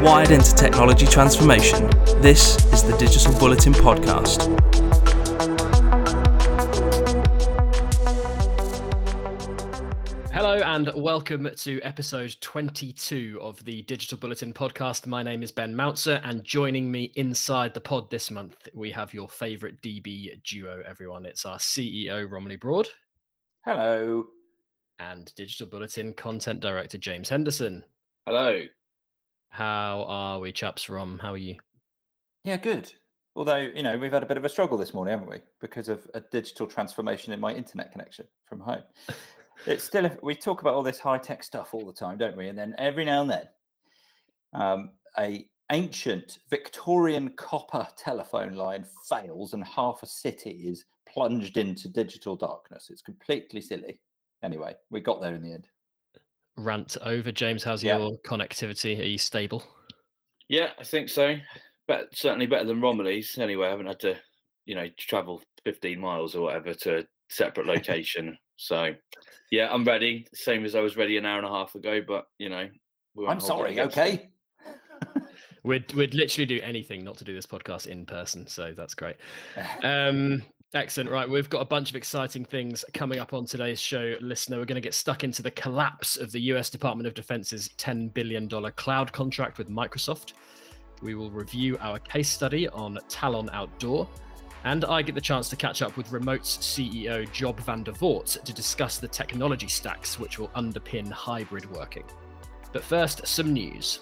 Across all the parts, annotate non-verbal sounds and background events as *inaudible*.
Wired into technology transformation, this is the Digital Bulletin Podcast. Hello and welcome to episode 22 of the Digital Bulletin podcast. My name is Ben Mouncer, and joining me inside the pod this month, we have your favorite DB duo, everyone. It's our CEO, Romilly Broad. Hello. And Digital Bulletin content director, James Henderson. Hello. How are we, chaps? Rom how are you? Yeah, good. Although, you know, we've had a bit of a struggle this morning, haven't we? Because of a digital transformation in my internet connection from home. *laughs* it's still, a, we talk about all this high tech stuff all the time, don't we? And then every now and then, um, a ancient Victorian copper telephone line fails and half a city is plunged into digital darkness. It's completely silly. Anyway, we got there in the end rant over. James, how's yeah. your connectivity? Are you stable? Yeah, I think so. But certainly better than Romilly's. Anyway, I haven't had to, you know, travel 15 miles or whatever to a separate *laughs* location. so, yeah, I'm ready. Same as I was ready an hour and a half ago. But you know, we I'm sorry. Okay. we'd we'd literally do anything not to do this podcast in person. So that's great. *laughs* Um, Excellent. Right. We've got a bunch of exciting things coming up on today's show, listener. We're going to get stuck into the collapse of the US Department of Defense's $10 billion cloud contract with Microsoft. We will review our case study on Talon Outdoor. And I get the chance to catch up with Remote's CEO, Job van der Voort, to discuss the technology stacks which will underpin hybrid working. But first, some news.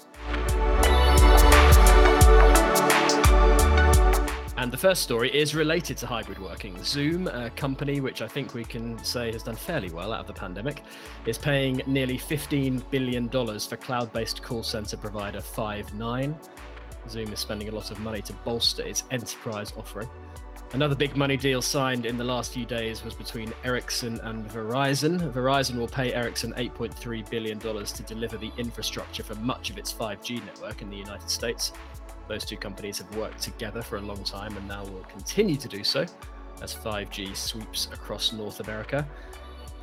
And the first story is related to hybrid working. Zoom, a company which I think we can say has done fairly well out of the pandemic, is paying nearly $15 billion for cloud based call center provider Five9. Zoom is spending a lot of money to bolster its enterprise offering. Another big money deal signed in the last few days was between Ericsson and Verizon. Verizon will pay Ericsson $8.3 billion to deliver the infrastructure for much of its 5G network in the United States. Those two companies have worked together for a long time and now will continue to do so as 5G sweeps across North America.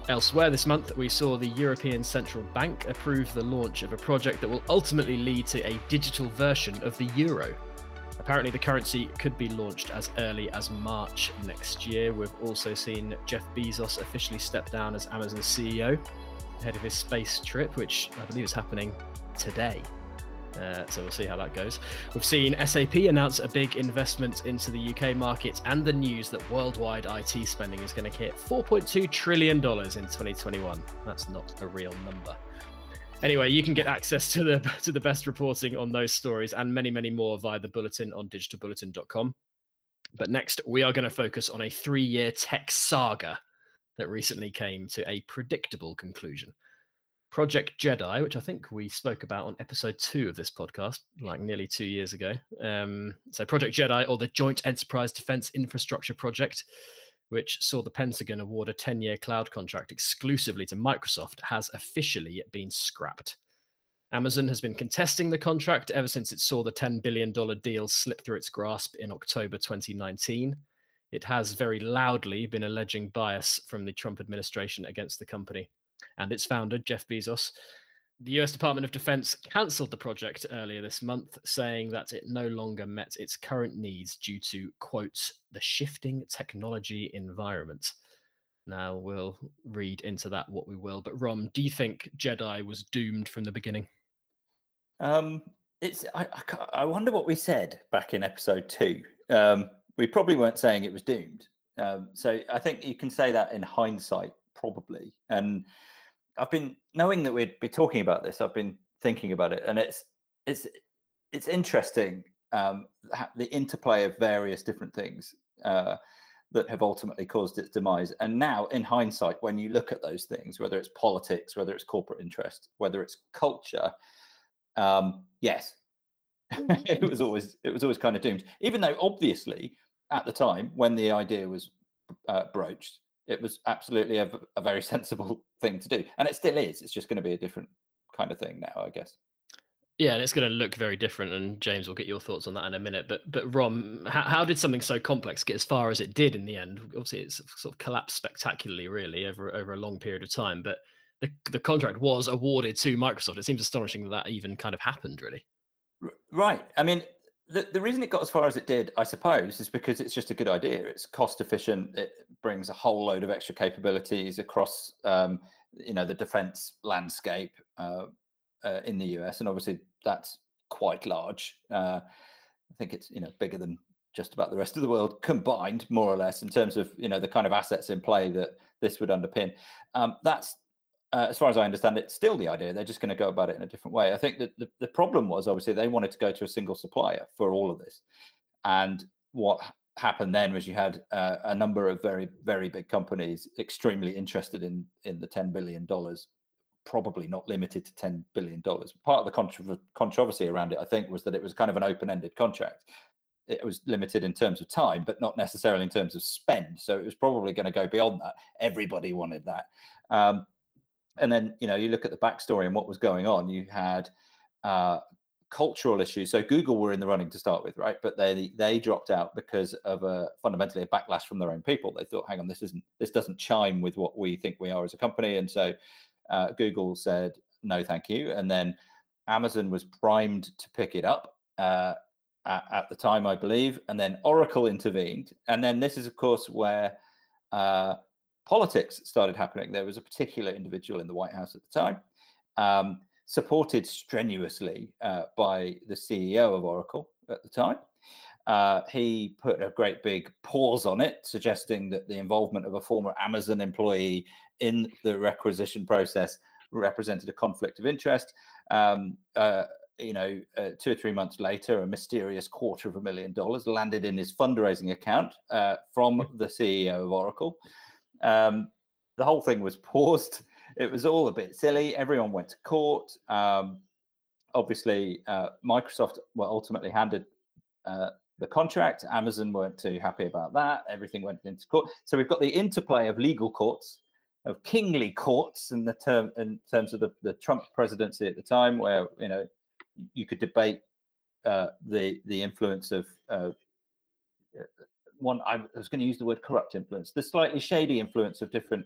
Elsewhere this month, we saw the European Central Bank approve the launch of a project that will ultimately lead to a digital version of the euro. Apparently, the currency could be launched as early as March next year. We've also seen Jeff Bezos officially step down as Amazon's CEO ahead of his space trip, which I believe is happening today. Uh, so we'll see how that goes. We've seen SAP announce a big investment into the UK market and the news that worldwide IT spending is going to hit $4.2 trillion in 2021. That's not a real number. Anyway, you can get access to the *laughs* to the best reporting on those stories and many, many more via the bulletin on digitalbulletin.com. But next, we are going to focus on a three-year tech saga that recently came to a predictable conclusion. Project Jedi, which I think we spoke about on episode two of this podcast, like nearly two years ago. Um, so, Project Jedi, or the Joint Enterprise Defense Infrastructure Project, which saw the Pentagon award a 10 year cloud contract exclusively to Microsoft, has officially been scrapped. Amazon has been contesting the contract ever since it saw the $10 billion deal slip through its grasp in October 2019. It has very loudly been alleging bias from the Trump administration against the company and its founder, Jeff Bezos. The US Department of Defense cancelled the project earlier this month, saying that it no longer met its current needs due to, quote, the shifting technology environment. Now, we'll read into that what we will. But, Rom, do you think Jedi was doomed from the beginning? Um, it's I, I, I wonder what we said back in episode two. Um, we probably weren't saying it was doomed. Um, so I think you can say that in hindsight, probably. And I've been knowing that we'd be talking about this. I've been thinking about it, and it's it's it's interesting um, the interplay of various different things uh, that have ultimately caused its demise. And now, in hindsight, when you look at those things, whether it's politics, whether it's corporate interest, whether it's culture, um, yes, *laughs* it was always it was always kind of doomed. Even though obviously at the time when the idea was uh, broached, it was absolutely a, a very *laughs* sensible thing to do, and it still is. It's just going to be a different kind of thing now, I guess. Yeah, and it's going to look very different. And James will get your thoughts on that in a minute. But but Rom, how, how did something so complex get as far as it did in the end? Obviously, it's sort of collapsed spectacularly, really, over over a long period of time. But the, the contract was awarded to Microsoft. It seems astonishing that that even kind of happened, really. Right. I mean, the, the reason it got as far as it did, I suppose, is because it's just a good idea. It's cost efficient. It brings a whole load of extra capabilities across, um, you know, the defense landscape uh, uh, in the US, and obviously that's quite large. Uh, I think it's you know bigger than just about the rest of the world combined, more or less, in terms of you know the kind of assets in play that this would underpin. Um, that's uh, as far as I understand it, still the idea. They're just going to go about it in a different way. I think that the, the problem was obviously they wanted to go to a single supplier for all of this. And what happened then was you had uh, a number of very, very big companies extremely interested in in the $10 billion, probably not limited to $10 billion. Part of the contro- controversy around it, I think, was that it was kind of an open ended contract. It was limited in terms of time, but not necessarily in terms of spend. So it was probably going to go beyond that. Everybody wanted that. Um, and then you know you look at the backstory and what was going on you had uh, cultural issues. So google were in the running to start with right? But they they dropped out because of a fundamentally a backlash from their own people. They thought hang on this isn't this doesn't chime with what we think we are as a company. And so uh, google said no thank you. And then amazon was primed to pick it up uh, at, at, the time i believe. And then oracle intervened. And then this is of course where uh, politics started happening. There was a particular individual in the White House at the time, um, supported strenuously uh, by the CEO of Oracle at the time. Uh, he put a great big pause on it, suggesting that the involvement of a former Amazon employee in the requisition process represented a conflict of interest. Um, uh, you know, uh, two or three months later, a mysterious quarter of a million dollars landed in his fundraising account uh, from the CEO of Oracle. Um, the whole thing was *laughs* paused. It was all a bit silly. Everyone went to court. Um, obviously, uh, Microsoft were ultimately handed uh, the contract. Amazon weren't too happy about that. Everything went into court. So we've got the interplay of legal courts, of kingly courts, in the term in terms of the, the Trump presidency at the time, where you know you could debate uh, the the influence of uh, one I was going to use the word corrupt influence, the slightly shady influence of different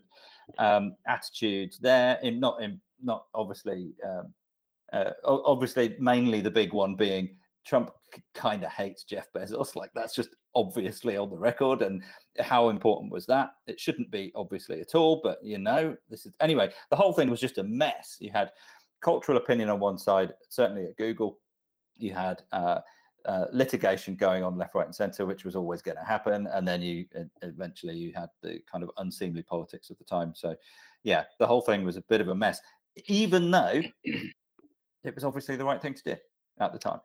um, attitudes there. In not in not obviously um, uh, obviously mainly the big one being Trump kind of hates Jeff Bezos. *laughs* Like that's just obviously on the record. And how important was that? It shouldn't be obviously at all, but you know, this is anyway. The whole thing was just a mess. You had cultural opinion on one side, certainly at Google. You had uh, uh, litigation going on left, right, and centre, which was always going to happen. And then you eventually you had the kind of unseemly politics of the time. So, yeah, the whole thing was a bit of a mess, even though *clears throat* it was obviously the right thing to do at the time.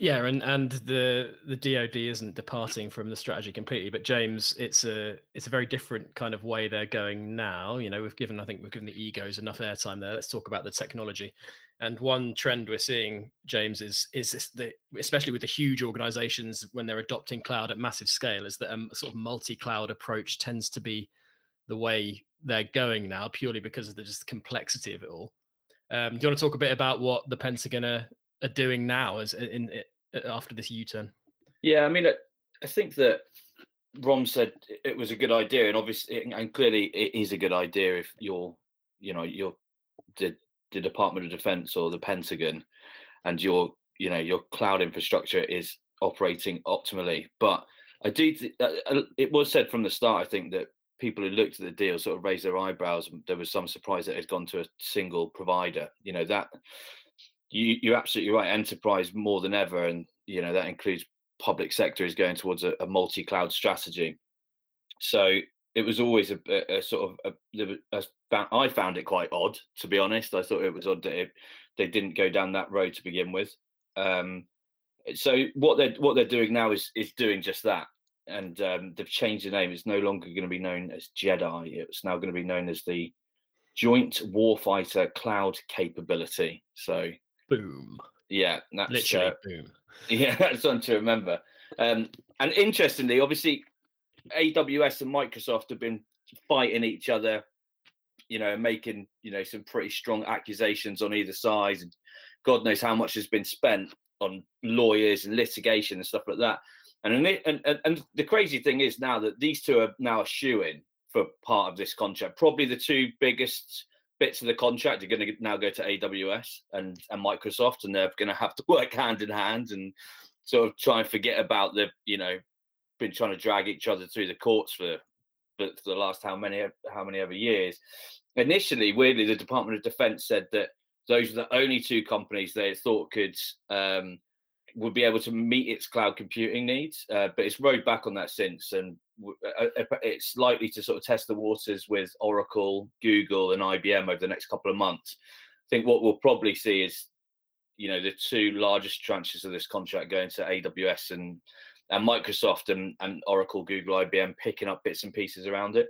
Yeah, and and the the DoD isn't departing from the strategy completely, but James, it's a it's a very different kind of way they're going now. You know, we've given I think we've given the egos enough airtime there. Let's talk about the technology. And one trend we're seeing, James, is is the especially with the huge organizations when they're adopting cloud at massive scale, is that a sort of multi-cloud approach tends to be the way they're going now, purely because of the just complexity of it all. Um, do you want to talk a bit about what the Pentagon are, are doing now as in, in after this U-turn? Yeah, I mean, I think that Rom said it was a good idea, and obviously, and clearly, it is a good idea if you're, you know, you're the, the Department of Defense or the Pentagon, and your, you know, your cloud infrastructure is operating optimally. But I do. Th- uh, uh, it was said from the start, I think, that people who looked at the deal sort of raised their eyebrows. There was some surprise that it had gone to a single provider. You know that you, you're absolutely right. Enterprise more than ever, and you know that includes public sector is going towards a, a multi-cloud strategy. So it was always a, a, a sort of a, I found it quite odd, to be honest. I thought it was odd that it, they didn't go down that road to begin with. Um, so what they're what they're doing now is is doing just that, and um, they've changed the name. It's no longer going to be known as JEDI. It's now going to be known as the Joint Warfighter Cloud Capability. So boom. Yeah, that's literally uh, boom. *laughs* Yeah, that's one to remember. Um, and interestingly, obviously, AWS and Microsoft have been fighting each other, you know, making you know some pretty strong accusations on either side, and God knows how much has been spent on lawyers and litigation and stuff like that. And and and, and the crazy thing is now that these two are now in for part of this contract. Probably the two biggest bits of the contract are going to now go to AWS and and Microsoft, and they're going to have to *laughs* work hand in hand and sort of try and forget about the you know been trying to drag each other through the courts for for, the last how many how many ever years. Initially, weirdly, the Department of Defense said that those were the only two companies they thought could um, would be able to meet its cloud computing needs, uh, but it's rode back on that since, and uh, uh, it's likely to sort of test the waters with Oracle, Google, and IBM over the next couple of months. I think what we'll probably see is, you know, the two largest tranches of this contract going to AWS and and Microsoft and, and Oracle, Google, IBM picking up bits and pieces around it.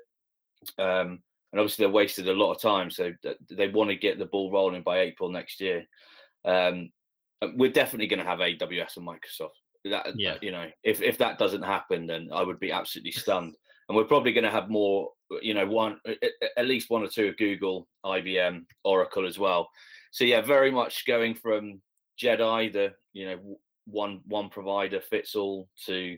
Um, and obviously, they wasted a lot of time, so they want to get the ball rolling by April next year. Um, we're definitely going to have AWS and Microsoft. That yeah. you know, if if that doesn't happen, then I would be absolutely stunned. And we're probably going to have more, you know, one at least one or two of Google, IBM, Oracle as well. So yeah, very much going from Jedi, the you know one one provider fits all to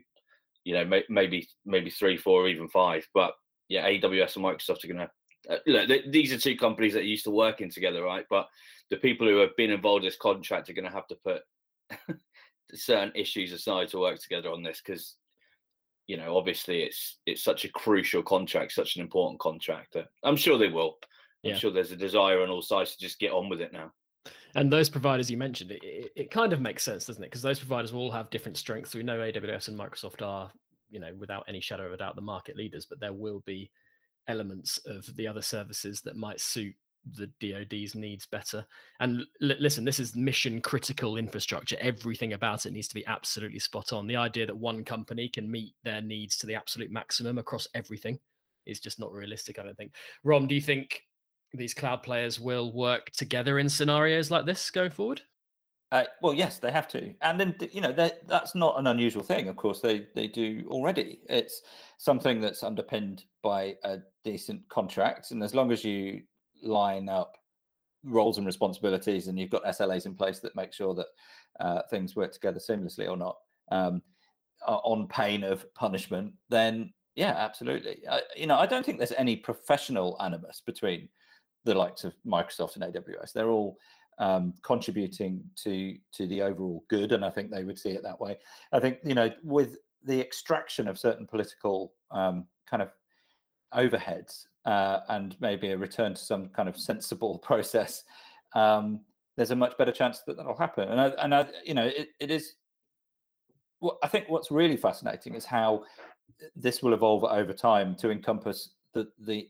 you know may, maybe maybe three, four, even five. But yeah, AWS and Microsoft are going to. Uh, look, these are two companies that are used to working together, right? But the people who have been involved in this contract are going to have to put *laughs* certain issues aside to work together on this because you know obviously it's it's such a crucial contract such an important contract i'm sure they will i'm sure there's a desire on all sides to just get on with it now and those providers you mentioned it, it, it kind of makes sense doesn't it because those providers will all have different strengths we know aws and microsoft are you know without any shadow of a doubt the market leaders but there will be elements of the other services that might suit the DoD's needs better. And l- listen, this is mission critical infrastructure. Everything about it needs to be absolutely spot on. The idea that one company can meet their needs to the absolute maximum across everything is just not realistic, I don't think. Rom, do you think these cloud players will work together in scenarios like this going forward? Uh, well, yes, they have to, and then you know that's not an unusual thing. Of course, they they do already. It's something that's underpinned by a decent contract, and as long as you line up roles and responsibilities and you've got SLAs in place that make sure that uh, things work together seamlessly or not um, on pain of punishment, then yeah, absolutely. I, you know, I don't think there's any professional animus between the likes of Microsoft and AWS. They're all um, contributing to to the overall good, and I think they would see it that way. I think you know, with the extraction of certain political um, kind of overheads uh, and maybe a return to some kind of sensible *laughs* process, um, there's a much better chance that that'll happen. And I, and I, you know, it, it is. Well, I think what's really fascinating is how this will evolve over time to encompass the the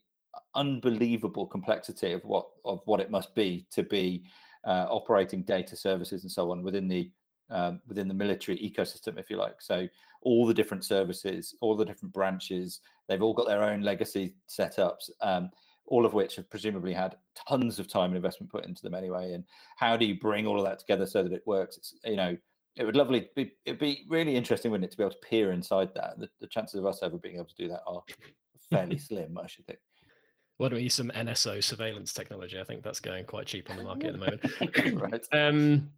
unbelievable complexity of what of what it must be to be uh, operating data services and so on within the um, within the military ecosystem, if you like. So all the different services, all the different branches, they've all got their own legacy setups, um, all of which have presumably had tons of time and investment put into them anyway. And how do you bring all of that together so that it works? It's you know, it would lovely be it'd be really interesting, wouldn't it, to be able to peer inside that. The, the chances of us ever being able to do that are fairly *laughs* slim, I should think. What don't we use some NSO surveillance technology? I think that's going quite cheap on the market at the moment. *laughs* right. *clears throat* Um,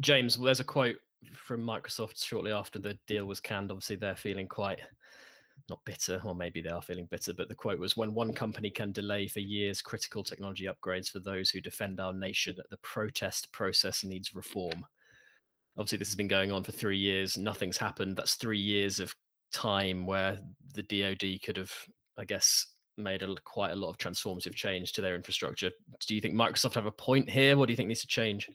James, there's a quote from Microsoft shortly after the deal was canned. Obviously, they're feeling quite not bitter, or maybe they are feeling bitter, but the quote was when one company can delay for years critical technology upgrades for those who defend our nation, the protest process needs reform. Obviously, this has been going on for three years. Nothing's happened. That's three years of time where the DoD could have, I guess, made a, quite a lot of transformative change to their infrastructure. Do you think Microsoft have a point here? What do you think needs to change?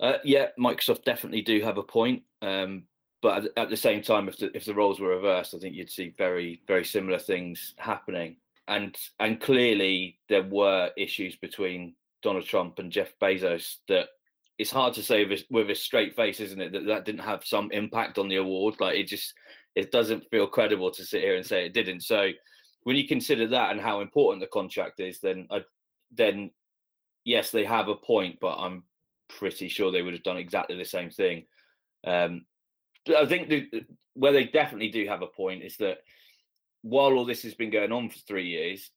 Uh, yeah, Microsoft definitely do have a point. Um, but at, at, the same time, if the, if the roles were reversed, I think you'd see very very similar things happening. And and clearly there were issues between Donald Trump and Jeff Bezos that it's hard to say with, with a straight face, isn't it? That that didn't have some impact on the award. Like it just it doesn't feel credible to sit here and say it didn't. So when you consider that and how important the contract is, then I, then yes, they have a point. But I'm pretty sure they would have done exactly the same thing. Um, I think the, where they definitely do have a point is that while all this has been going on for three years,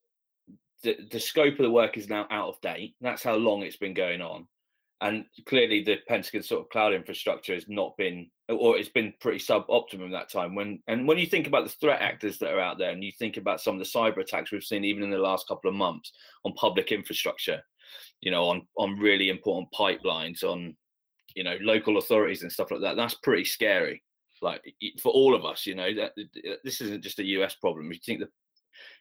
the, the scope of the work is now out of date. That's how long it's been going on. And clearly, the Pentagon sort of cloud infrastructure has not been or it's been pretty sub-optimum that time. When and when you think about the threat actors that are out there, and you think about some of the cyber attacks we've seen even in the last couple of months on public infrastructure, you know, on on really important pipelines, on you know local authorities and stuff like that, that's pretty scary. Like for all of us, you know, that this isn't just a US problem. You think that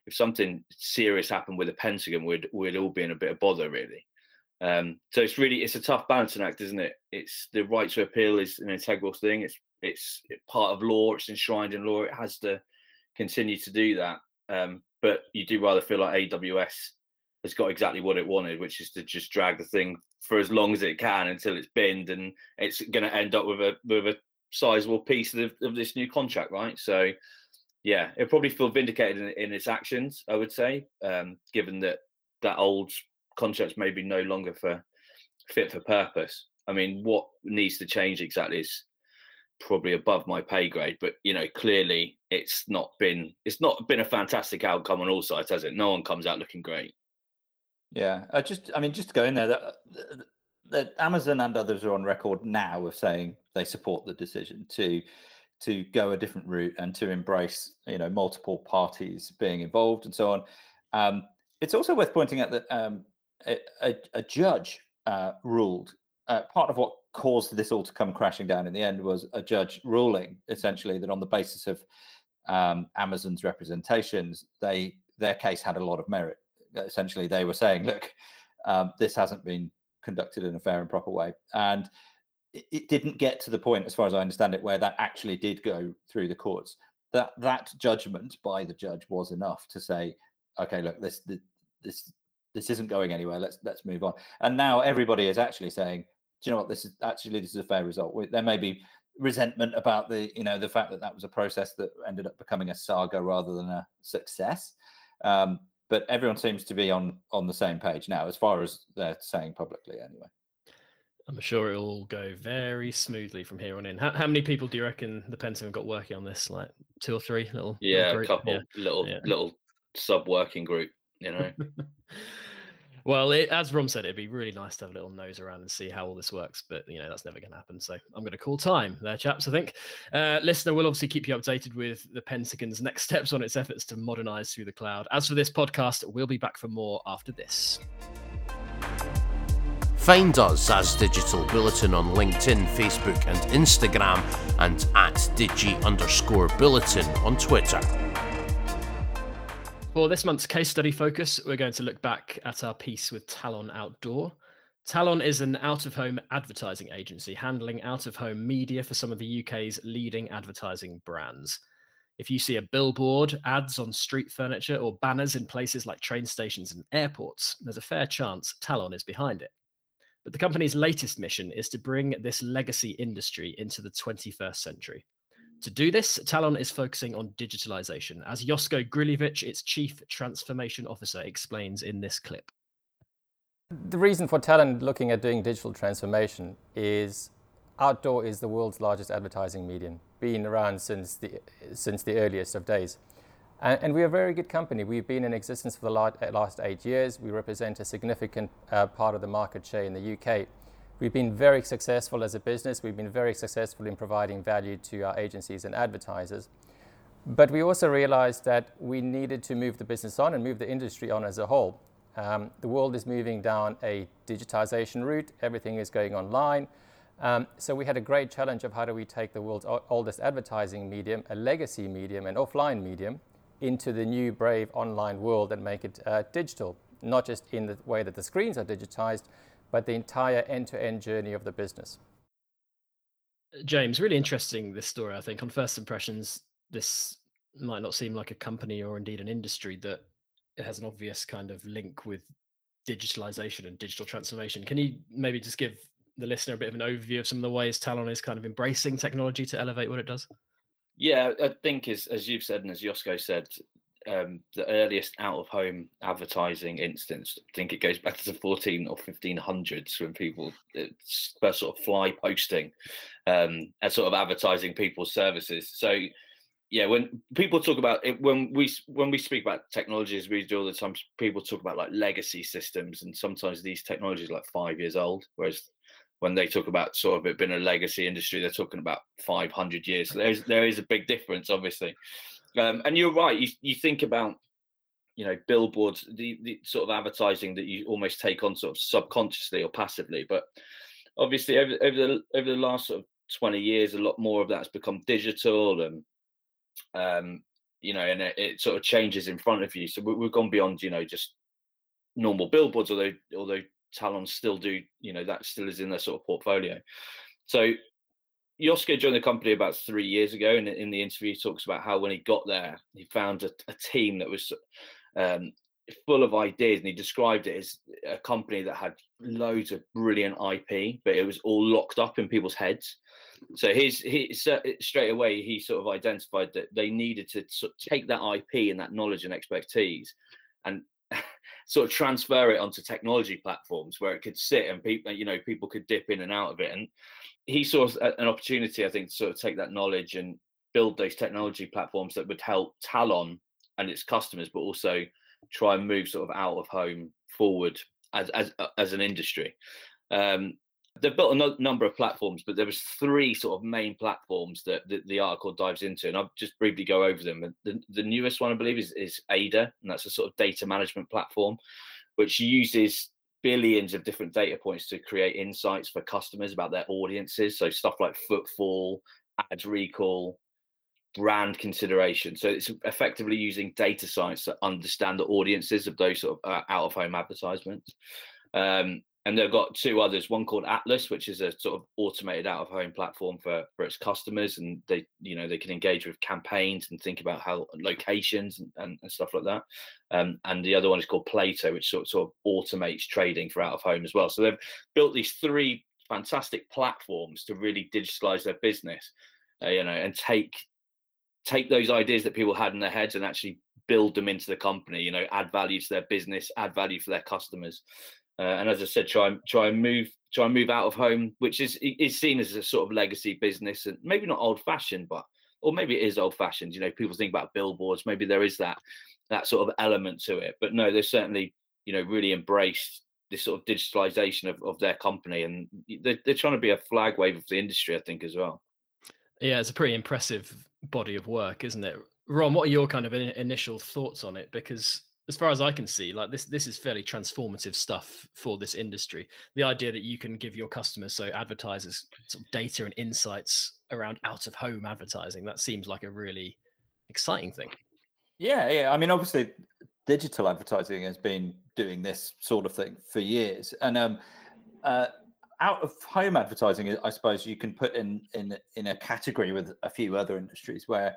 if something serious happened with the Pentagon, we'd we'd all be in a bit of bother, really. Um, so it's really it's a tough balancing act, isn't it? It's the right to appeal is an integral thing. It's it's part of law. It's enshrined in law. It has to continue to do that. Um, but you do rather feel like AWS has got exactly what it wanted, which is to just drag the thing for as long as it can until it's binned, and it's going to end up with a with a sizable piece of, of this new contract, right? So yeah, it probably feel vindicated in, in, its actions. I would say, um, given that that old contract's maybe no longer for fit for purpose. I mean, what needs to change exactly is probably above my pay grade. But you know, clearly, it's not been it's not been a fantastic outcome on all sides, has it? No one comes out looking great. Yeah, I just I mean, just to go in there, that, that Amazon and others are on record now of saying they support the decision to to go a different route and to embrace you know multiple parties being involved and so on. Um, it's also worth pointing out that um, a, a, judge uh, ruled. Uh, part of what caused this all to come crashing down in the end was a judge ruling essentially that on the basis of um, Amazon's representations, they their case had a lot of merit. Essentially, they were saying, look, um, this hasn't been conducted in a fair and proper way, and it didn't get to the point, as far as I understand it, where that actually did go through the courts. That that judgment by the judge was enough to say, okay, look, this this this isn't going anywhere. Let's let's move on. And now everybody is actually saying, do you know what? This is actually this is a fair result. There may be resentment about the you know the fact that that was a process that ended up becoming a saga rather than a success. Um, but everyone seems to be on on the same page now, as far as they're saying publicly, anyway. I'm sure it'll all go very smoothly from here on in. How, how many people do you reckon the Pentagon got working on this? Like two or three little? Yeah, little a couple yeah. little yeah. little sub working group. You know. *laughs* well, it, as Rom said, it'd be really nice to have a little nose around and see how all this works, but you know that's never going to happen. So I'm going to call time there, chaps. I think. Uh, listener, we'll obviously keep you updated with the Pentagon's next steps on its efforts to modernize through the cloud. As for this podcast, we'll be back for more after this. Find us as Digital Bulletin on LinkedIn, Facebook, and Instagram, and at Digi underscore Bulletin on Twitter. For this month's case study focus, we're going to look back at our piece with Talon Outdoor. Talon is an out of home advertising agency handling out of home media for some of the UK's leading advertising brands. If you see a billboard, ads on street furniture, or banners in places like train stations and airports, there's a fair chance Talon is behind it. But the company's latest mission is to bring this legacy industry into the 21st century. To do this, Talon is focusing on digitalization, as Josko Griljevic, its chief transformation officer, explains in this clip. The reason for Talon looking at doing digital transformation is outdoor is the world's largest advertising medium, been around since the, since the earliest of days. And, and, we're a very good company. We've been in existence for the last, last eight years. We represent a significant uh, part of the market share in the UK. We've been very successful as a business. We've been very successful in providing value to our agencies and advertisers. But we also realized that we needed to move the business on and move the industry on as a whole. Um, the world is moving down a digitization route, everything is going online. Um, so we had a great challenge of how do we take the world's oldest advertising medium, a legacy medium, an offline medium, into the new brave online world and make it uh, digital, not just in the way that the screens are digitized, but the entire end-to-end journey of the business. James, really interesting this story. I think on first impressions, this might not seem like a company or indeed an industry that has an obvious kind of link with digitalization and digital transformation. Can you maybe just give the listener a bit of an overview of some of the ways Talon is kind of embracing technology to elevate what it does? Yeah, I think as as you've said and as Josko said, um, the earliest out of home advertising instance, I think it goes back to the 14 or 1500s when people first sort of fly posting um, and sort of advertising people's services. So, yeah, when people talk about it, when we when we speak about technologies, we do all the time. People talk about like legacy systems, and sometimes these technologies like five years old, whereas when they talk about sort of it being a legacy industry, they're talking about 500 years. So there's there is a big difference, obviously. Um, and you're right. You you think about you know billboards, the, the sort of advertising that you almost take on sort of subconsciously or passively, but obviously over, over the over the last sort of 20 years, a lot more of that's become digital and um, you know, and it, it, sort of changes in front of you. So we, have gone beyond, you know, just normal billboards, although although Talon still do, you know, that still is in their sort of portfolio. So Josko joined the company about three years ago, and in the interview, he talks about how when he got there, he found a, a team that was um, full of ideas, and he described it as a company that had loads of brilliant IP, but it was all locked up in people's heads. So he's he straight away he sort of identified that they needed to sort of take that IP and that knowledge and expertise, and *laughs* sort of transfer it onto technology platforms where it could sit and people you know people could dip in and out of it. And he saw an opportunity, I think, to sort of take that knowledge and build those technology platforms that would help Talon and its customers, but also try and move sort of out of home forward as as uh, as an industry. Um, they've built a no- number of platforms, but there was three sort of main platforms that, that, the article dives into, and I'll just briefly go over them. The, the newest one, I believe, is, is Ada, and that's a sort of data management platform, which uses billions of different data points to create insights for customers about their audiences. So stuff like footfall, ad recall, brand consideration. So it's effectively using data science to understand the audiences of those sort of uh, out of home advertisements. Um, and they've got two others one called atlas which is a sort of automated out of home platform for for its customers and they you know they can engage with campaigns and think about how locations and, and, and stuff like that. Um, and the other one is called plato which sort, sort of automates trading for out of home as well. So they've built these three fantastic platforms to really digitalize their business uh, you know and take take those ideas that people had in their heads and actually build them into the company you know add value to their business add value for their customers uh, and as I said, try and try and move try and move out of home, which is is seen as a sort of legacy business and maybe not old fashioned, but or maybe it is old fashioned. You know, people think about billboards. Maybe there is that that sort of element to it. But no, they're certainly you know really embraced this sort of digitalization of, of their company, and they're, they're trying to be a flag wave of the industry, I think, as well. Yeah, it's a pretty impressive body of work, isn't it? Rom, what are your kind of initial thoughts on it? Because as far as I can see, like this, this is fairly transformative stuff for this industry. The idea that you can give your customers, so advertisers, data and insights around out of home advertising, that seems like a really exciting thing. Yeah, yeah. I mean, obviously, digital advertising has been doing this sort of thing for years, and um, uh, out of home advertising, I suppose you can put in in in a category with a few other industries where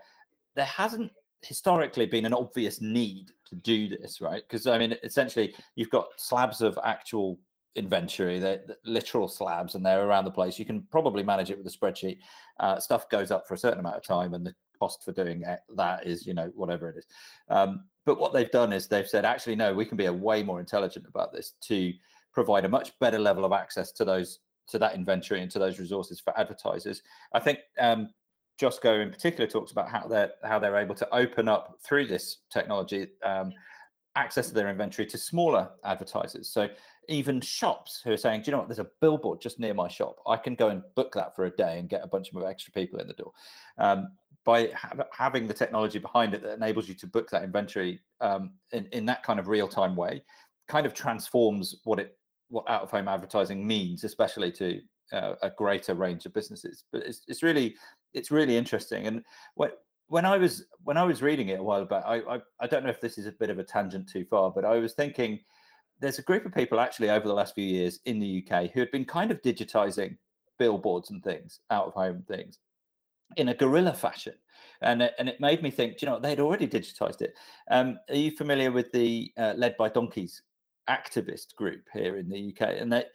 there hasn't historically been an obvious need to do this, right? Because I mean, essentially, you've got slabs of actual inventory, they're, literal slabs, and they're around the place. You can probably manage it with a spreadsheet. Uh, stuff goes up for a certain amount of time, and the cost for doing that is, you know, whatever it is. Um, but what they've done is they've said, actually, no, we can be a way more intelligent about this to provide a much better level of access to those to that inventory and to those resources for advertisers. I think um, Josko in particular talks about how they're how they're able to open up through this technology um, access to their inventory to smaller advertisers. So even shops who are saying, "Do you know what? There's a billboard just near my shop. I can go and book that for a day and get a bunch of extra people in the door." Um, by ha- having the technology behind it that enables you to book that inventory um, in in that kind of real time way, kind of transforms what it what out of home advertising means, especially to uh, a greater range of businesses. But it's it's really it's really interesting. And when when I was when I was reading it a while back, I, I I don't know if this is a bit of a tangent too far, but I was thinking there's a group of people actually over the last few years in the UK who had been kind of digitizing billboards and things, out of home things, in a guerrilla fashion. And it, and it made me think, you know, they'd already digitized it. Um, are you familiar with the uh, Led by Donkeys activist group here in the UK? And they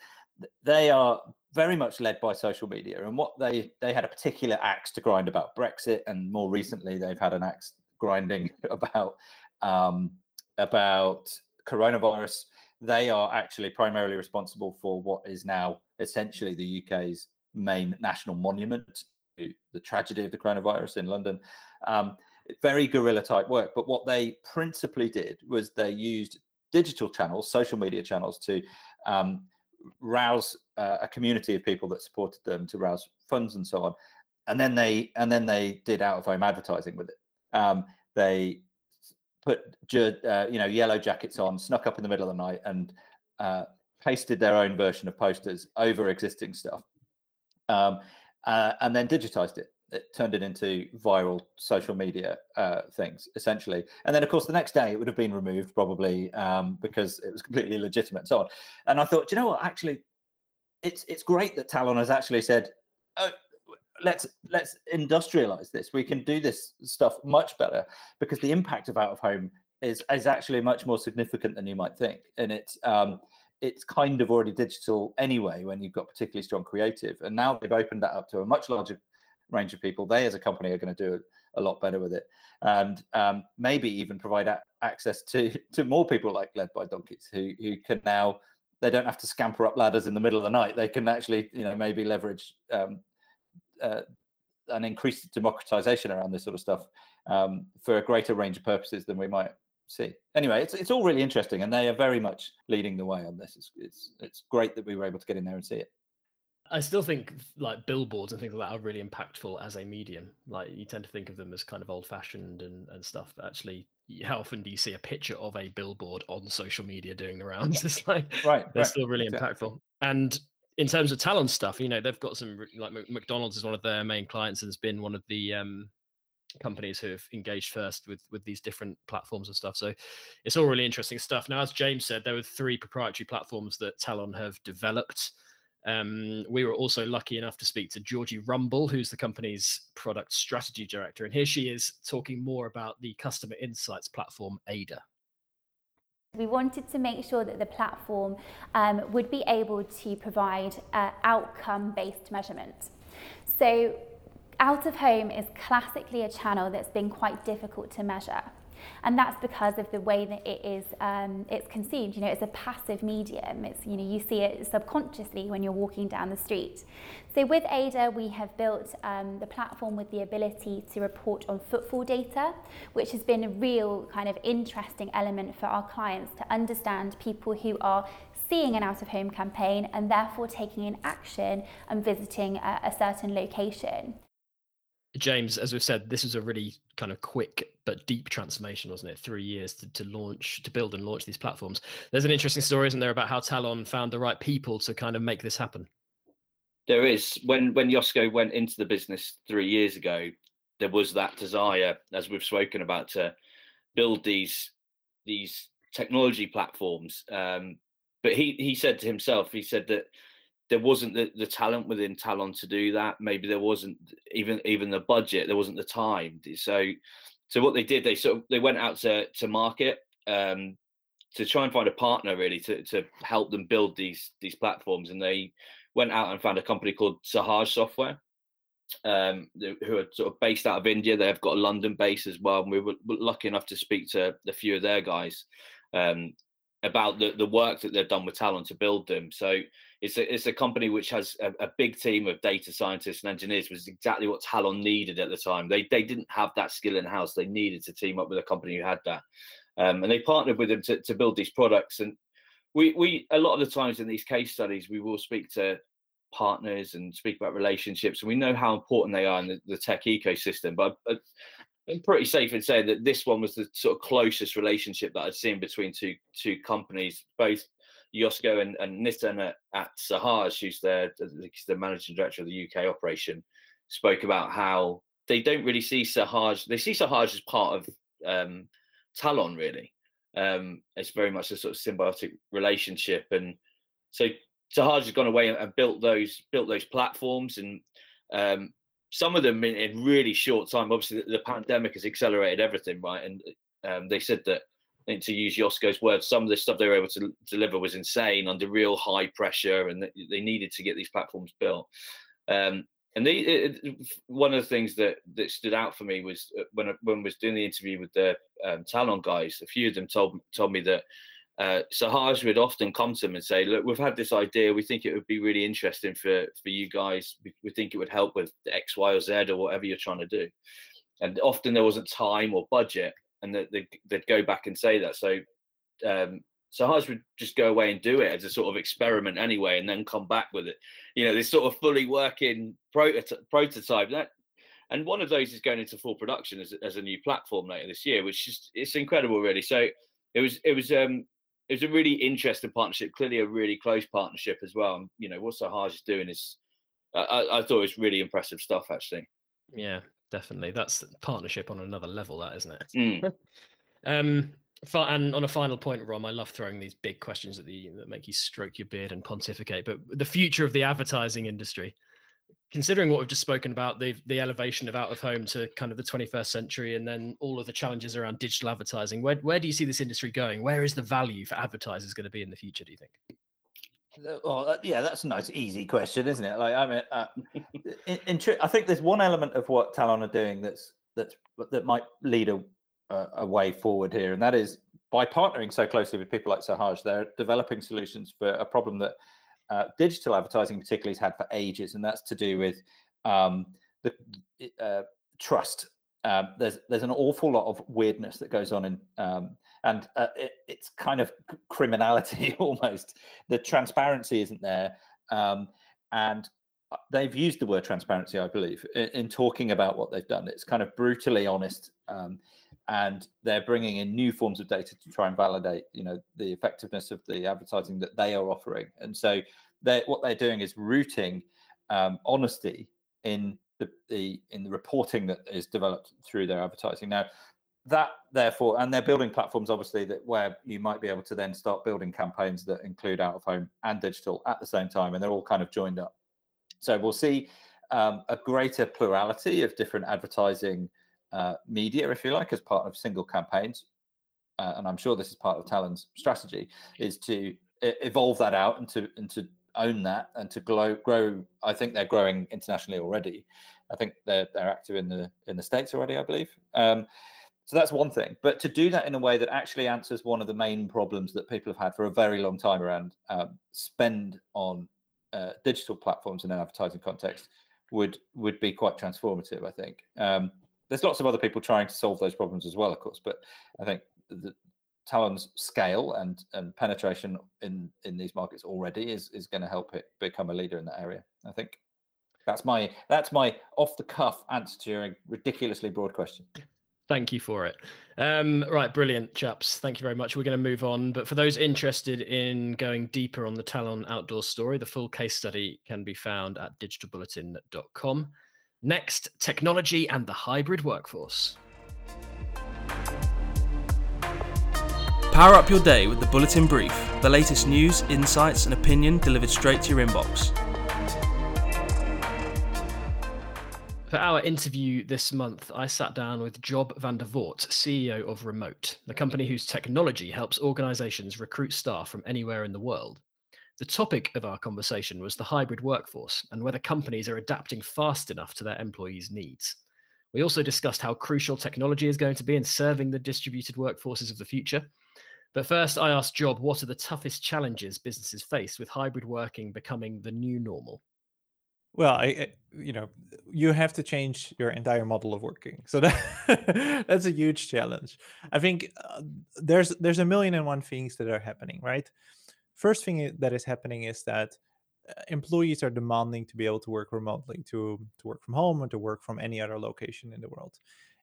they are very much led by social media. And what they they had a particular axe to grind about Brexit, and more recently they've had an axe grinding *laughs* about um, about coronavirus. They are actually primarily responsible for what is now essentially the UK's main national monument to the tragedy of the coronavirus in London. Um, very guerrilla type work. But what they principally did was they used digital channels, social media channels, to um, rouse uh, a community of people that supported them, to rouse funds and so on. And then they and then they did out of home advertising with it. Um, they put uh, you know yellow jackets on, snuck up in the middle of the night, and uh, pasted their own version of posters over existing stuff, um, uh, and then digitized it. It turned it into viral social media uh, things essentially, and then of course the next day it would have been removed probably um, because it was completely illegitimate and so on. And I thought, you know what, actually, it's it's great that Talon has actually said, oh, let's let's industrialize this. We can do this stuff much better because the impact of out of home is is actually much more significant than you might think, and it's um, it's kind of already digital anyway when you've got particularly strong creative, and now they've opened that up to a much larger range of people. They, as a company, are going to do a lot better with it, and um, maybe even provide a- access to *laughs* to more people like led by donkeys who who can now they don't have to scamper up ladders in the middle of the night. They can actually, you know, maybe leverage um, uh, an increased democratization around this sort of stuff um, for a greater range of purposes than we might see. Anyway, it's it's all really interesting, and they are very much leading the way on this. It's it's it's great that we were able to get in there and see it. I still think like billboards and things like that are really impactful as a medium. Like you tend to think of them as kind of old fashioned and, and stuff, but actually, how often do you see a picture of a billboard on social media doing the rounds? *laughs* It's like right, they're right. still really exactly. impactful. And in terms of Talon stuff, you know, they've got some like McDonald's is one of their main clients and has been one of the um, companies who have engaged first with with these different platforms and stuff. So it's all really interesting stuff. Now, as James said, there were three proprietary platforms that Talon have developed. Um, we were also lucky enough to speak to Georgie Rumble, who's the company's product strategy director, and here she is talking more about the customer insights platform Ada. We wanted to make sure that the platform um, would be able to provide uh, outcome-based measurement. So out of home is classically a channel that's been quite difficult to measure. And that's because of the way that it is um, it's consumed. You know, it's a passive medium. It's you know you see it subconsciously when you're walking down the street. So with Ada, we have built um, the platform with the ability to report on footfall data, which has been a real kind of interesting element for our clients to understand people who are seeing an out of home campaign and therefore taking an action and visiting a, a certain location. James, as we've said, this was a really kind of quick but deep transformation, wasn't it? Three years to, to launch, to build and launch these platforms. There's an interesting story, isn't there, about how Talon found the right people to kind of make this happen? There is. When when Josko went into the business three years ago, there was that desire, as we've spoken about, to build these these technology platforms. Um, but he he said to himself, he said that there wasn't the, the talent within Talon to do that. Maybe there wasn't even even the budget. There wasn't the time. So, so what they did, they sort of they went out to to market um, to try and find a partner really to to help them build these these platforms, and they went out and found a company called Sahaj Software, um, who are sort of based out of India. They've got a London base as well. And we were lucky enough to speak to a few of their guys um, about the, the work that they've done with Talon to build them. So it's a, it's a company which has a, a, big team of data scientists and engineers, which is exactly what Talon needed at the time. They they didn't have that skill in house. They needed to team up with a company who had that, um, and they partnered with them to, to build these products. And we we a lot of the times in these case studies, we will speak to partners and speak about relationships, and we know how important they are in the, the tech ecosystem. But I'm pretty safe in saying that this one was the sort of closest relationship that I'd seen between two two companies, both Josko and, and at, at Sahaj, who's the, the managing director of the UK operation, spoke about how they don't really see Sahaj. They see Sahaj as part of um, Talon, really. Um, it's very much a sort of symbiotic relationship, and so Sahaj has gone away and built those built those platforms, and um, some of them in, in, really short time. Obviously, the, the, pandemic has accelerated everything, right? And um, they said that to use Josko's words, some of the stuff they were able to deliver was insane under real high pressure, and they needed to get these platforms built. Um, and it, one of the things that that stood out for me was uh, when when I was doing the interview with the um, Talon guys, a few of them told told me that uh, Sahaj would often come to them and say, "Look, we've had this idea. We think it would be really interesting for for you guys. We, think it would help with X, Y, or Z, or whatever you're trying to do." And often there wasn't time or budget and that they, would go back and say that. So um, Sahaj would just go away and do it as a sort of experiment anyway, and then come back with it. You know, this sort of fully working prototype. prototype. That and one of those is going into full production as, as a new platform later this year, which is it's incredible, really. So it was it was um it was a really interesting partnership, clearly a really close partnership as well. And you know what Sahaj is doing is, I, I thought it was really impressive stuff actually. Yeah, definitely. That's partnership on another level, that isn't it? Mm. *laughs* um, and on a final point, Rom, I love throwing these big questions at the that make you stroke your beard and pontificate. But the future of the advertising industry, considering what we've just spoken about, the the elevation of out of home to kind of the 21st century, and then all of the challenges around digital advertising, where where do you see this industry going? Where is the value for advertisers going to be in the future? Do you think? Well, yeah, that's a nice, easy question, isn't it? Like, I mean, uh, in, in tr- I think there's one element of what Talon are doing that's that's that might lead a, a, a way forward here, and that is by partnering so closely with people like Sahaj, they're developing solutions for a problem that uh, digital advertising, particularly, has had for ages, and that's to do with um, the uh, trust. Um, there's there's an awful lot of weirdness that goes on in um, and uh, it, it's kind of criminality *laughs* almost. The transparency isn't there, um, and uh, they've used the word transparency, I believe, in, in talking about what they've done. It's kind of brutally honest, um, and they're bringing in new forms of data to try and validate, you know, the effectiveness of the advertising that they are offering. And so, they what they're doing is rooting um, honesty in the, the in the reporting that is developed through their advertising. Now, that therefore and they're building platforms obviously that where you might be able to then start building campaigns that include out of home and digital at the same time and they're all kind of joined up so we'll see um, a greater plurality of different advertising uh, media if you like as part of single campaigns uh, and i'm sure this is part of talon's strategy is to evolve that out and to and to own that and to grow grow i think they're growing internationally already i think they're they're active in the in the states already i believe um, so that's one thing. But to do that in a way that actually answers one of the main problems that people have had for a very long time around um, spend on uh, digital platforms in an advertising context would would be quite transformative. I think um, there's lots of other people trying to solve those problems as well, of course. But I think the Talon's scale and and penetration in in these markets already is is going to help it become a leader in that area. I think that's my that's my off the cuff answer to your ridiculously broad question. Thank you for it. Um, right, brilliant, chaps. Thank you very much. We're going to move on. But for those interested in going deeper on the Talon outdoor story, the full case study can be found at digitalbulletin.com. Next, technology and the hybrid workforce. Power up your day with the Bulletin Brief, the latest news, insights, and opinion delivered straight to your inbox. For our interview this month, I sat down with Job van der Voort, CEO of Remote, the company whose technology helps organizations recruit staff from anywhere in the world. The topic of our conversation was the hybrid workforce and whether companies are adapting fast enough to their employees' needs. We also discussed how crucial technology is going to be in serving the distributed workforces of the future. But first, I asked Job what are the toughest challenges businesses face with hybrid working becoming the new normal? Well, I, you know, you have to change your entire model of working. So *laughs* that that's a huge challenge. I think uh, there's there's a million and one things that are happening, right? First thing that is happening is that uh, employees are demanding to be able to work remotely, to to work from home or to work from any other location in the world.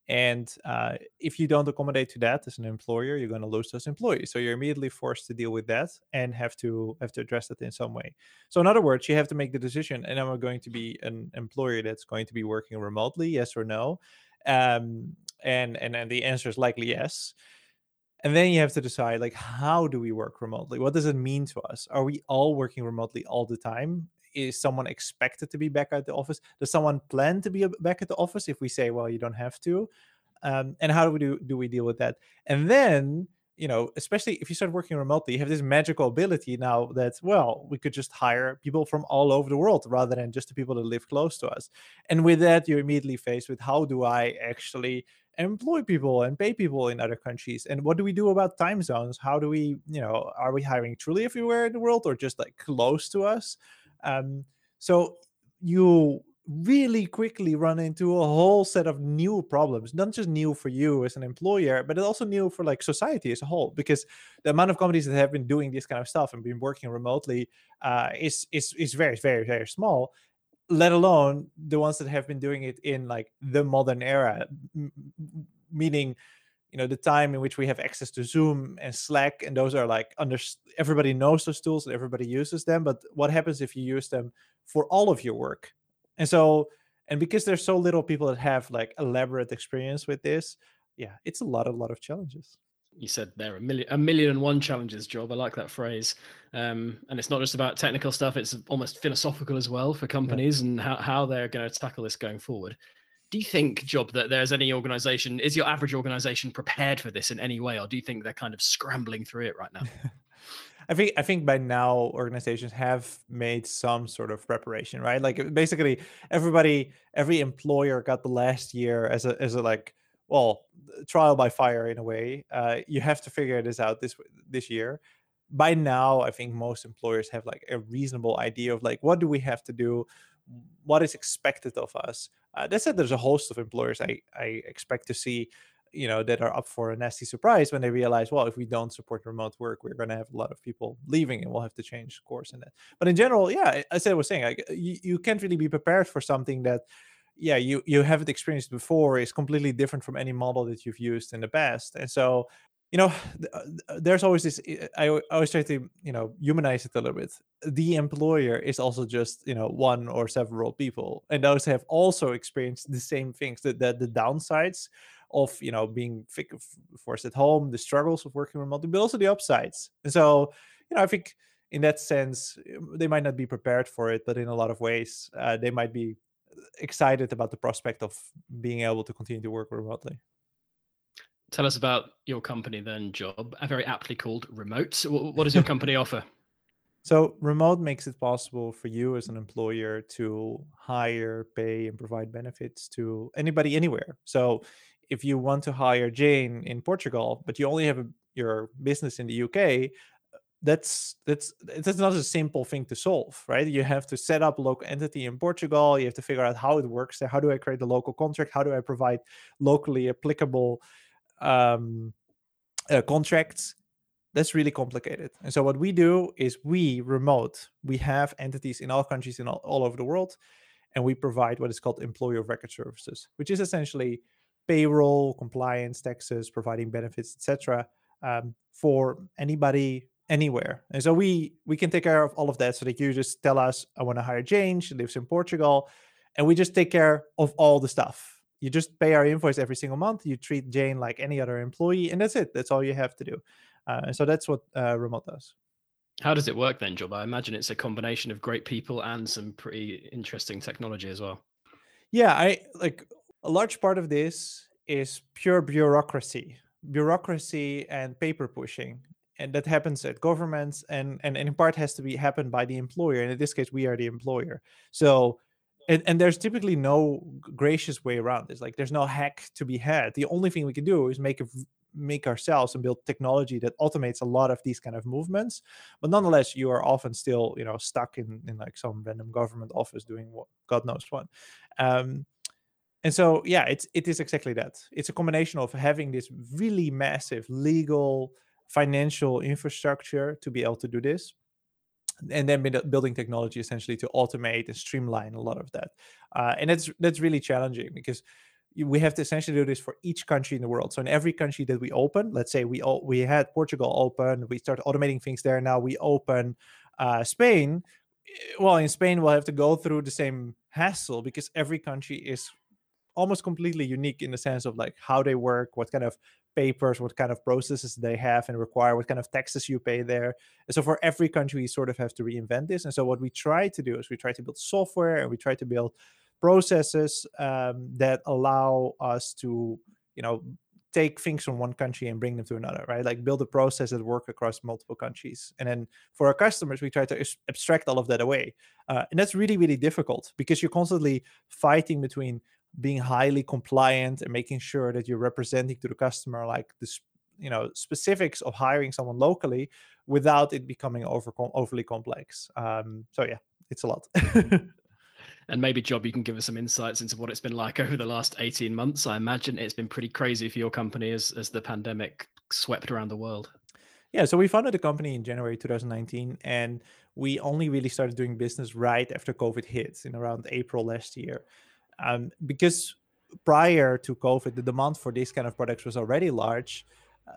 And uh, if you don't accommodate to that as an employer, you're going to lose those employees. So you're immediately forced to deal with that and have to have to address that in some way. So in other words, you have to make the decision: and am I going to be an employer that's going to be working remotely? Yes or no? Um, and and and the answer is likely yes. And then you have to decide like how do we work remotely? What does it mean to us? Are we all working remotely all the time? is someone expected to be back at the office? Does someone plan to be back at the office if we say, well, you don't have to? Um, and how do we do, do we deal with that? And then, you know, especially if you start working remotely, you have this magical ability now that, well, we could just hire people from all over the world rather than just the people that live close to us. And with that, you're immediately faced with how do I actually employ people and pay people in other countries and what do we do about time zones? How do we you know are we hiring truly everywhere in the world or just like close to us? Um, so you really quickly run into a whole set of new problems not just new for you as an employer but it also new for like society as a whole because the amount of companies that have been doing this kind of stuff and been working remotely uh, is is is very very very small let alone the ones that have been doing it in like the modern era m- meaning you know the time in which we have access to zoom and slack and those are like under everybody knows those tools and everybody uses them but what happens if you use them for all of your work? And so and because there's so little people that have like elaborate experience with this yeah it's a lot a lot of challenges you said there a million a million and one challenges job i like that phrase um, and it's not just about technical stuff it's almost philosophical as well for companies yeah. and how, how they're going to tackle this going forward do you think job that there's any organization is your average organization prepared for this in any way or do you think they're kind of scrambling through it right now *laughs* I think I think by now organizations have made some sort of preparation, right? Like basically everybody, every employer got the last year as a as a like well trial by fire in a way. Uh, you have to figure this out this this year. By now, I think most employers have like a reasonable idea of like what do we have to do, what is expected of us. Uh, that said, there's a host of employers I I expect to see you know that are up for a nasty surprise when they realize well if we don't support remote work we're going to have a lot of people leaving and we'll have to change course in that but in general yeah as i was saying like, you, you can't really be prepared for something that yeah you you haven't experienced before is completely different from any model that you've used in the past and so you know uh, there's always this eh, i always try to you know humanize it a little bit the employer is also just you know one or several people and those have also experienced the same things that the, the downsides of you know being forced at home, the struggles of working remotely, but also the upsides. And so, you know, I think in that sense, um, they might not be prepared for it, but in a lot of ways, uh, they might be excited about the prospect of being able to continue to work remotely. Tell us about your company then, Job. Very aptly called Remote. What does your company *laughs* offer? So, remote makes it possible for you as an employer to hire, pay, and provide benefits to anybody anywhere. So, if you want to hire Jane in Portugal, but you only have a, your business in the UK, that's that's that's not a simple thing to solve, right? You have to set up a local entity in Portugal. You have to figure out how it works there. How do I create a local contract? How do I provide locally applicable um, uh, contracts? That's really complicated. And so what we do is we remote. We have entities in all countries in all, all over the world, and we provide what is called employer of record services, which is essentially payroll, compliance, taxes, providing benefits, etc., um, for anybody anywhere. And so we we can take care of all of that. So that you just tell us, I want to hire Jane. She lives in Portugal, and we just take care of all the stuff. You just pay our invoice every single month. You treat Jane like any other employee, and that's it. That's all you have to do. Uh, and so that's what uh, remote does. How does it work then, Job? I imagine it's a combination of great people and some pretty interesting technology as well. Yeah, I like a large part of this is pure bureaucracy, bureaucracy and paper pushing. And that happens at governments and, and, and in part has to be happened by the employer. And in this case, we are the employer. So and, and there's typically no gracious way around this. Like there's no hack to be had. The only thing we can do is make a make ourselves and build technology that automates a lot of these kind of movements but nonetheless you are often still you know stuck in in like some random government office doing what god knows what um, and so yeah it's it is exactly that it's a combination of having this really massive legal financial infrastructure to be able to do this. And then building technology essentially to automate and streamline a lot of that. Uh, and that's that's really challenging because we have to essentially do this for each country in the world. So in every country that we open let's say we all, we had portugal open we start automating things there now we open uh, spain eh, well in spain we'll have to go through the same hassle because every country is almost completely unique in the sense of like how they work, what kind of papers, what kind of processes they have and require, what kind of taxes you pay there. And so for every country, we sort of have to reinvent this. And so what we try to do is we try to build software and we try to build processes um, that allow us to, you know, take things from one country and bring them to another right like build a process that work across multiple countries and then for our customers we try to abstract all of that away uh, and that's really really difficult because you're constantly fighting between being highly compliant and making sure that you're representing to the customer like this you know specifics of hiring someone locally without it becoming over overly complex um, so yeah it's a lot *laughs* And maybe, Job, you can give us some insights into what it's been like over the last 18 months. I imagine it's been pretty crazy for your company as, as the pandemic swept around the world. Yeah, so we founded the company in January 2019, and we only really started doing business right after COVID hit in around April last year. Um, because prior to COVID, the demand for these kind of products was already large. Uh,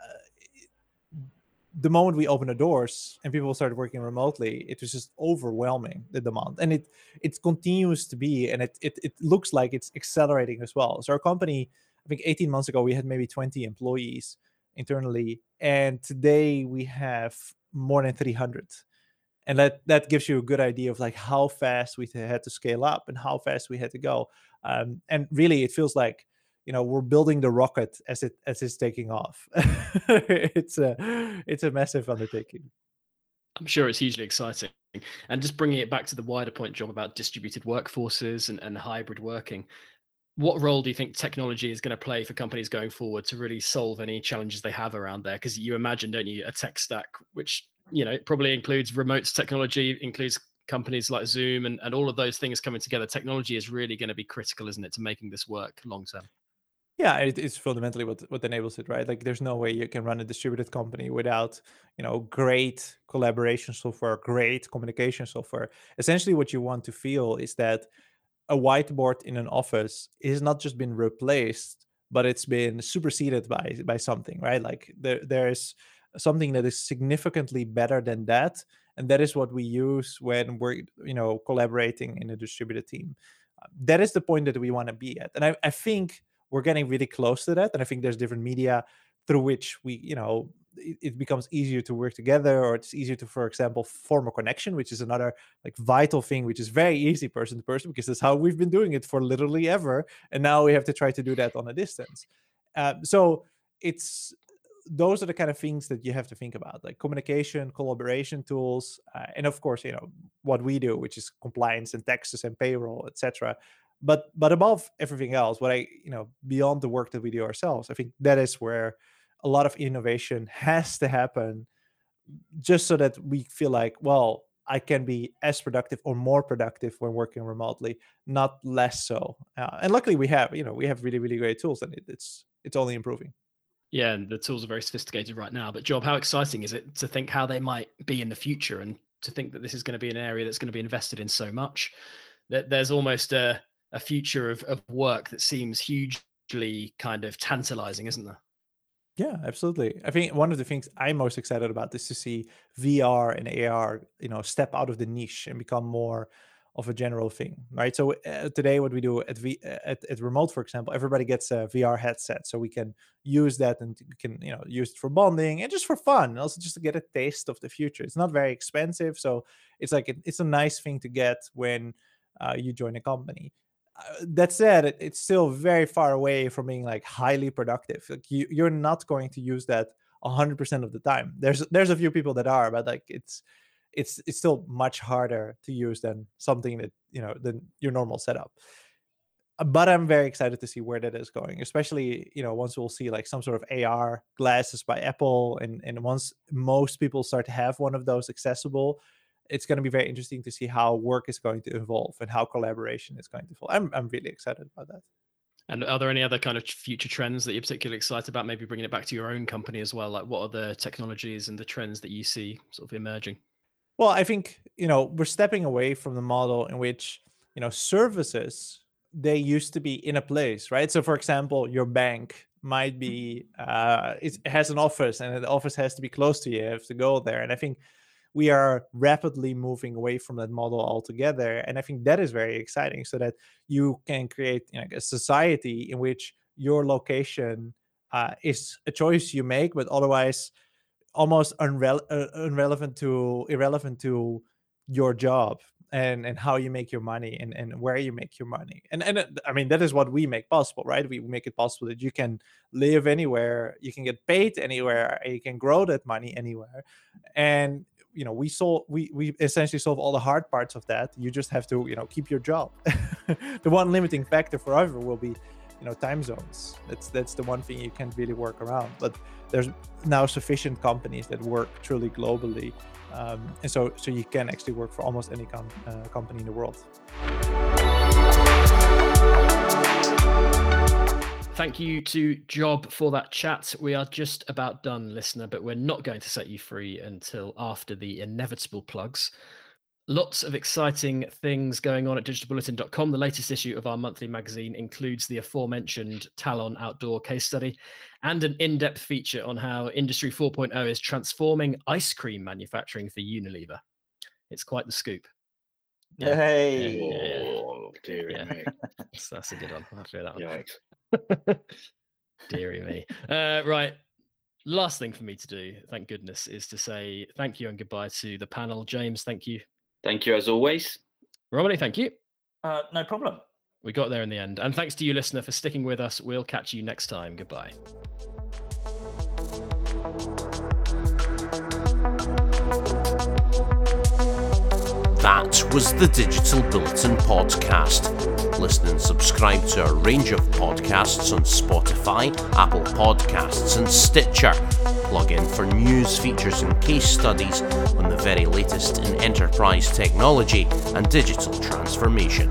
the moment we opened the doors and people started working remotely, it was just overwhelming the demand, and it it continues to be, and it it, it looks like it's accelerating as well. So our company, I think 18 months ago, we had maybe 20 employees internally, and today we have more than 300 and that that gives you a good idea of like how fast we had to scale up and how fast we had to go um, and really it feels like you know we're building the rocket as it as it's taking off. *laughs* It's a it's a massive undertaking. I'm sure it's hugely exciting. And just bringing it back to the wider point job about distributed workforces and, and hybrid working what role do you think technology is going to play for companies going forward to really solve any challenges they have around there? Because you imagine don't you a tech stack which you know probably includes remote technology includes companies like zoom and, and all of those things coming together technology is really going to be critical isn't it to making this work long term? Yeah it, it's fundamentally what what enables it right? Like there's no way you can run a distributed company without you know great collaboration software great communication software. Essentially what you want to feel is that a whiteboard in an office is not just been replaced but it's been superseded by by something right? Like there there's something that is significantly better than that and that is what we use when we're you know collaborating in a distributed team. Uh, that is the point that we want to be at and I, I think we're getting really close to that and i think there's different media through which we you know it, it, becomes easier to work together or it's easier to for example form a connection which is another like vital thing which is very easy person to person because that's how we've been doing it for literally ever and now we have to try to do that on a distance. Um, so it's those are the kind of things that you have to think about like communication collaboration tools uh, and of course you know what we do which is compliance and taxes and payroll etc but but above everything else what i you know beyond the work that we do ourselves i think that is where a lot of innovation has to happen just so that we feel like well i can be as productive or more productive when working remotely not less so. Uh, and luckily we have you know we have really really great tools and it, it's it's only improving yeah, and the tools are very sophisticated right now. But Job, how exciting is it to think how they might be in the future, and to think that this is going to be an area that's going to be invested in so much? That there's almost a a future of, of work that seems hugely kind of tantalizing, isn't there? Yeah, absolutely. I think one of the things I'm most excited about is to see VR and AR, you know, step out of the niche and become more of a general thing, right? So uh, today, what we do at, v, uh, at at remote, for example, everybody gets a VR headset, so we can use that and can you know use it for bonding and just for fun, and also just to get a taste of the future. It's not very expensive, so it's like it's a nice thing to get when uh, you join a company. Uh, that said, it, it's still very far away from being like highly productive. Like you, you're not going to use that 100% of the time. There's there's a few people that are, but like it's it's it's still much harder to use than something that you know than your normal setup. Uh, but i'm very excited to see where that is going especially you know once we'll see like some sort of ar glasses by apple and and once most people start to have one of those accessible it's going to be very interesting to see how work is going to evolve and how collaboration is going to evolve i'm, I'm really excited about that. And are there any other kind of future trends that you're particularly excited about maybe bringing it back to your own company as well? Like what are the technologies and the trends that you see sort of emerging well, I think you know we're stepping away from the model in which you know services they used to be in a place, right? So, for example, your bank might be uh, it has an office, and the office has to be close to you. You have to go there, and I think we are rapidly moving away from that model altogether. And I think that is very exciting, so that you can create you know, a society in which your location uh, is a choice you make, but otherwise almost uh, irrelevant to irrelevant to your job and and how you make your money and and where you make your money. And and uh, i mean that is what we make possible right? We make it possible that you can live anywhere you can get paid anywhere you can grow that money anywhere. And you know we solve we we essentially solve all the hard parts of that. You just have to you know keep your job. *laughs* The one limiting factor forever will be you know time zones that's that's the one thing you can't really work around but there's now sufficient companies that work truly globally um, and so so you can actually work for almost any com- uh, company in the world Thank you to Job for that chat. We are just about done, listener, but we're not going to set you free until after the inevitable plugs. Lots of exciting things going on at digitalbulletin.com. The latest issue of our monthly magazine includes the aforementioned Talon outdoor case study and an in depth feature on how Industry 4.0 is transforming ice cream manufacturing for Unilever. It's quite the scoop. Yeah. Hey. Oh, dear Yeah. me. *laughs* That's, that's a good one. I'll have that one. Yikes. *laughs* Deary me. Uh, right. Last thing for me to do, thank goodness, is to say thank you and goodbye to the panel. James, thank you. Thank you as always. Romany, thank you. Uh, no problem. We got there in the end. And thanks to you, listener, for sticking with us. We'll catch you next time. Goodbye. That was the Digital Bulletin podcast. Listen and subscribe to a range of podcasts on Spotify, Apple Podcasts, and Stitcher. Plug in for news, features, and case studies on the very latest in enterprise technology and digital transformation.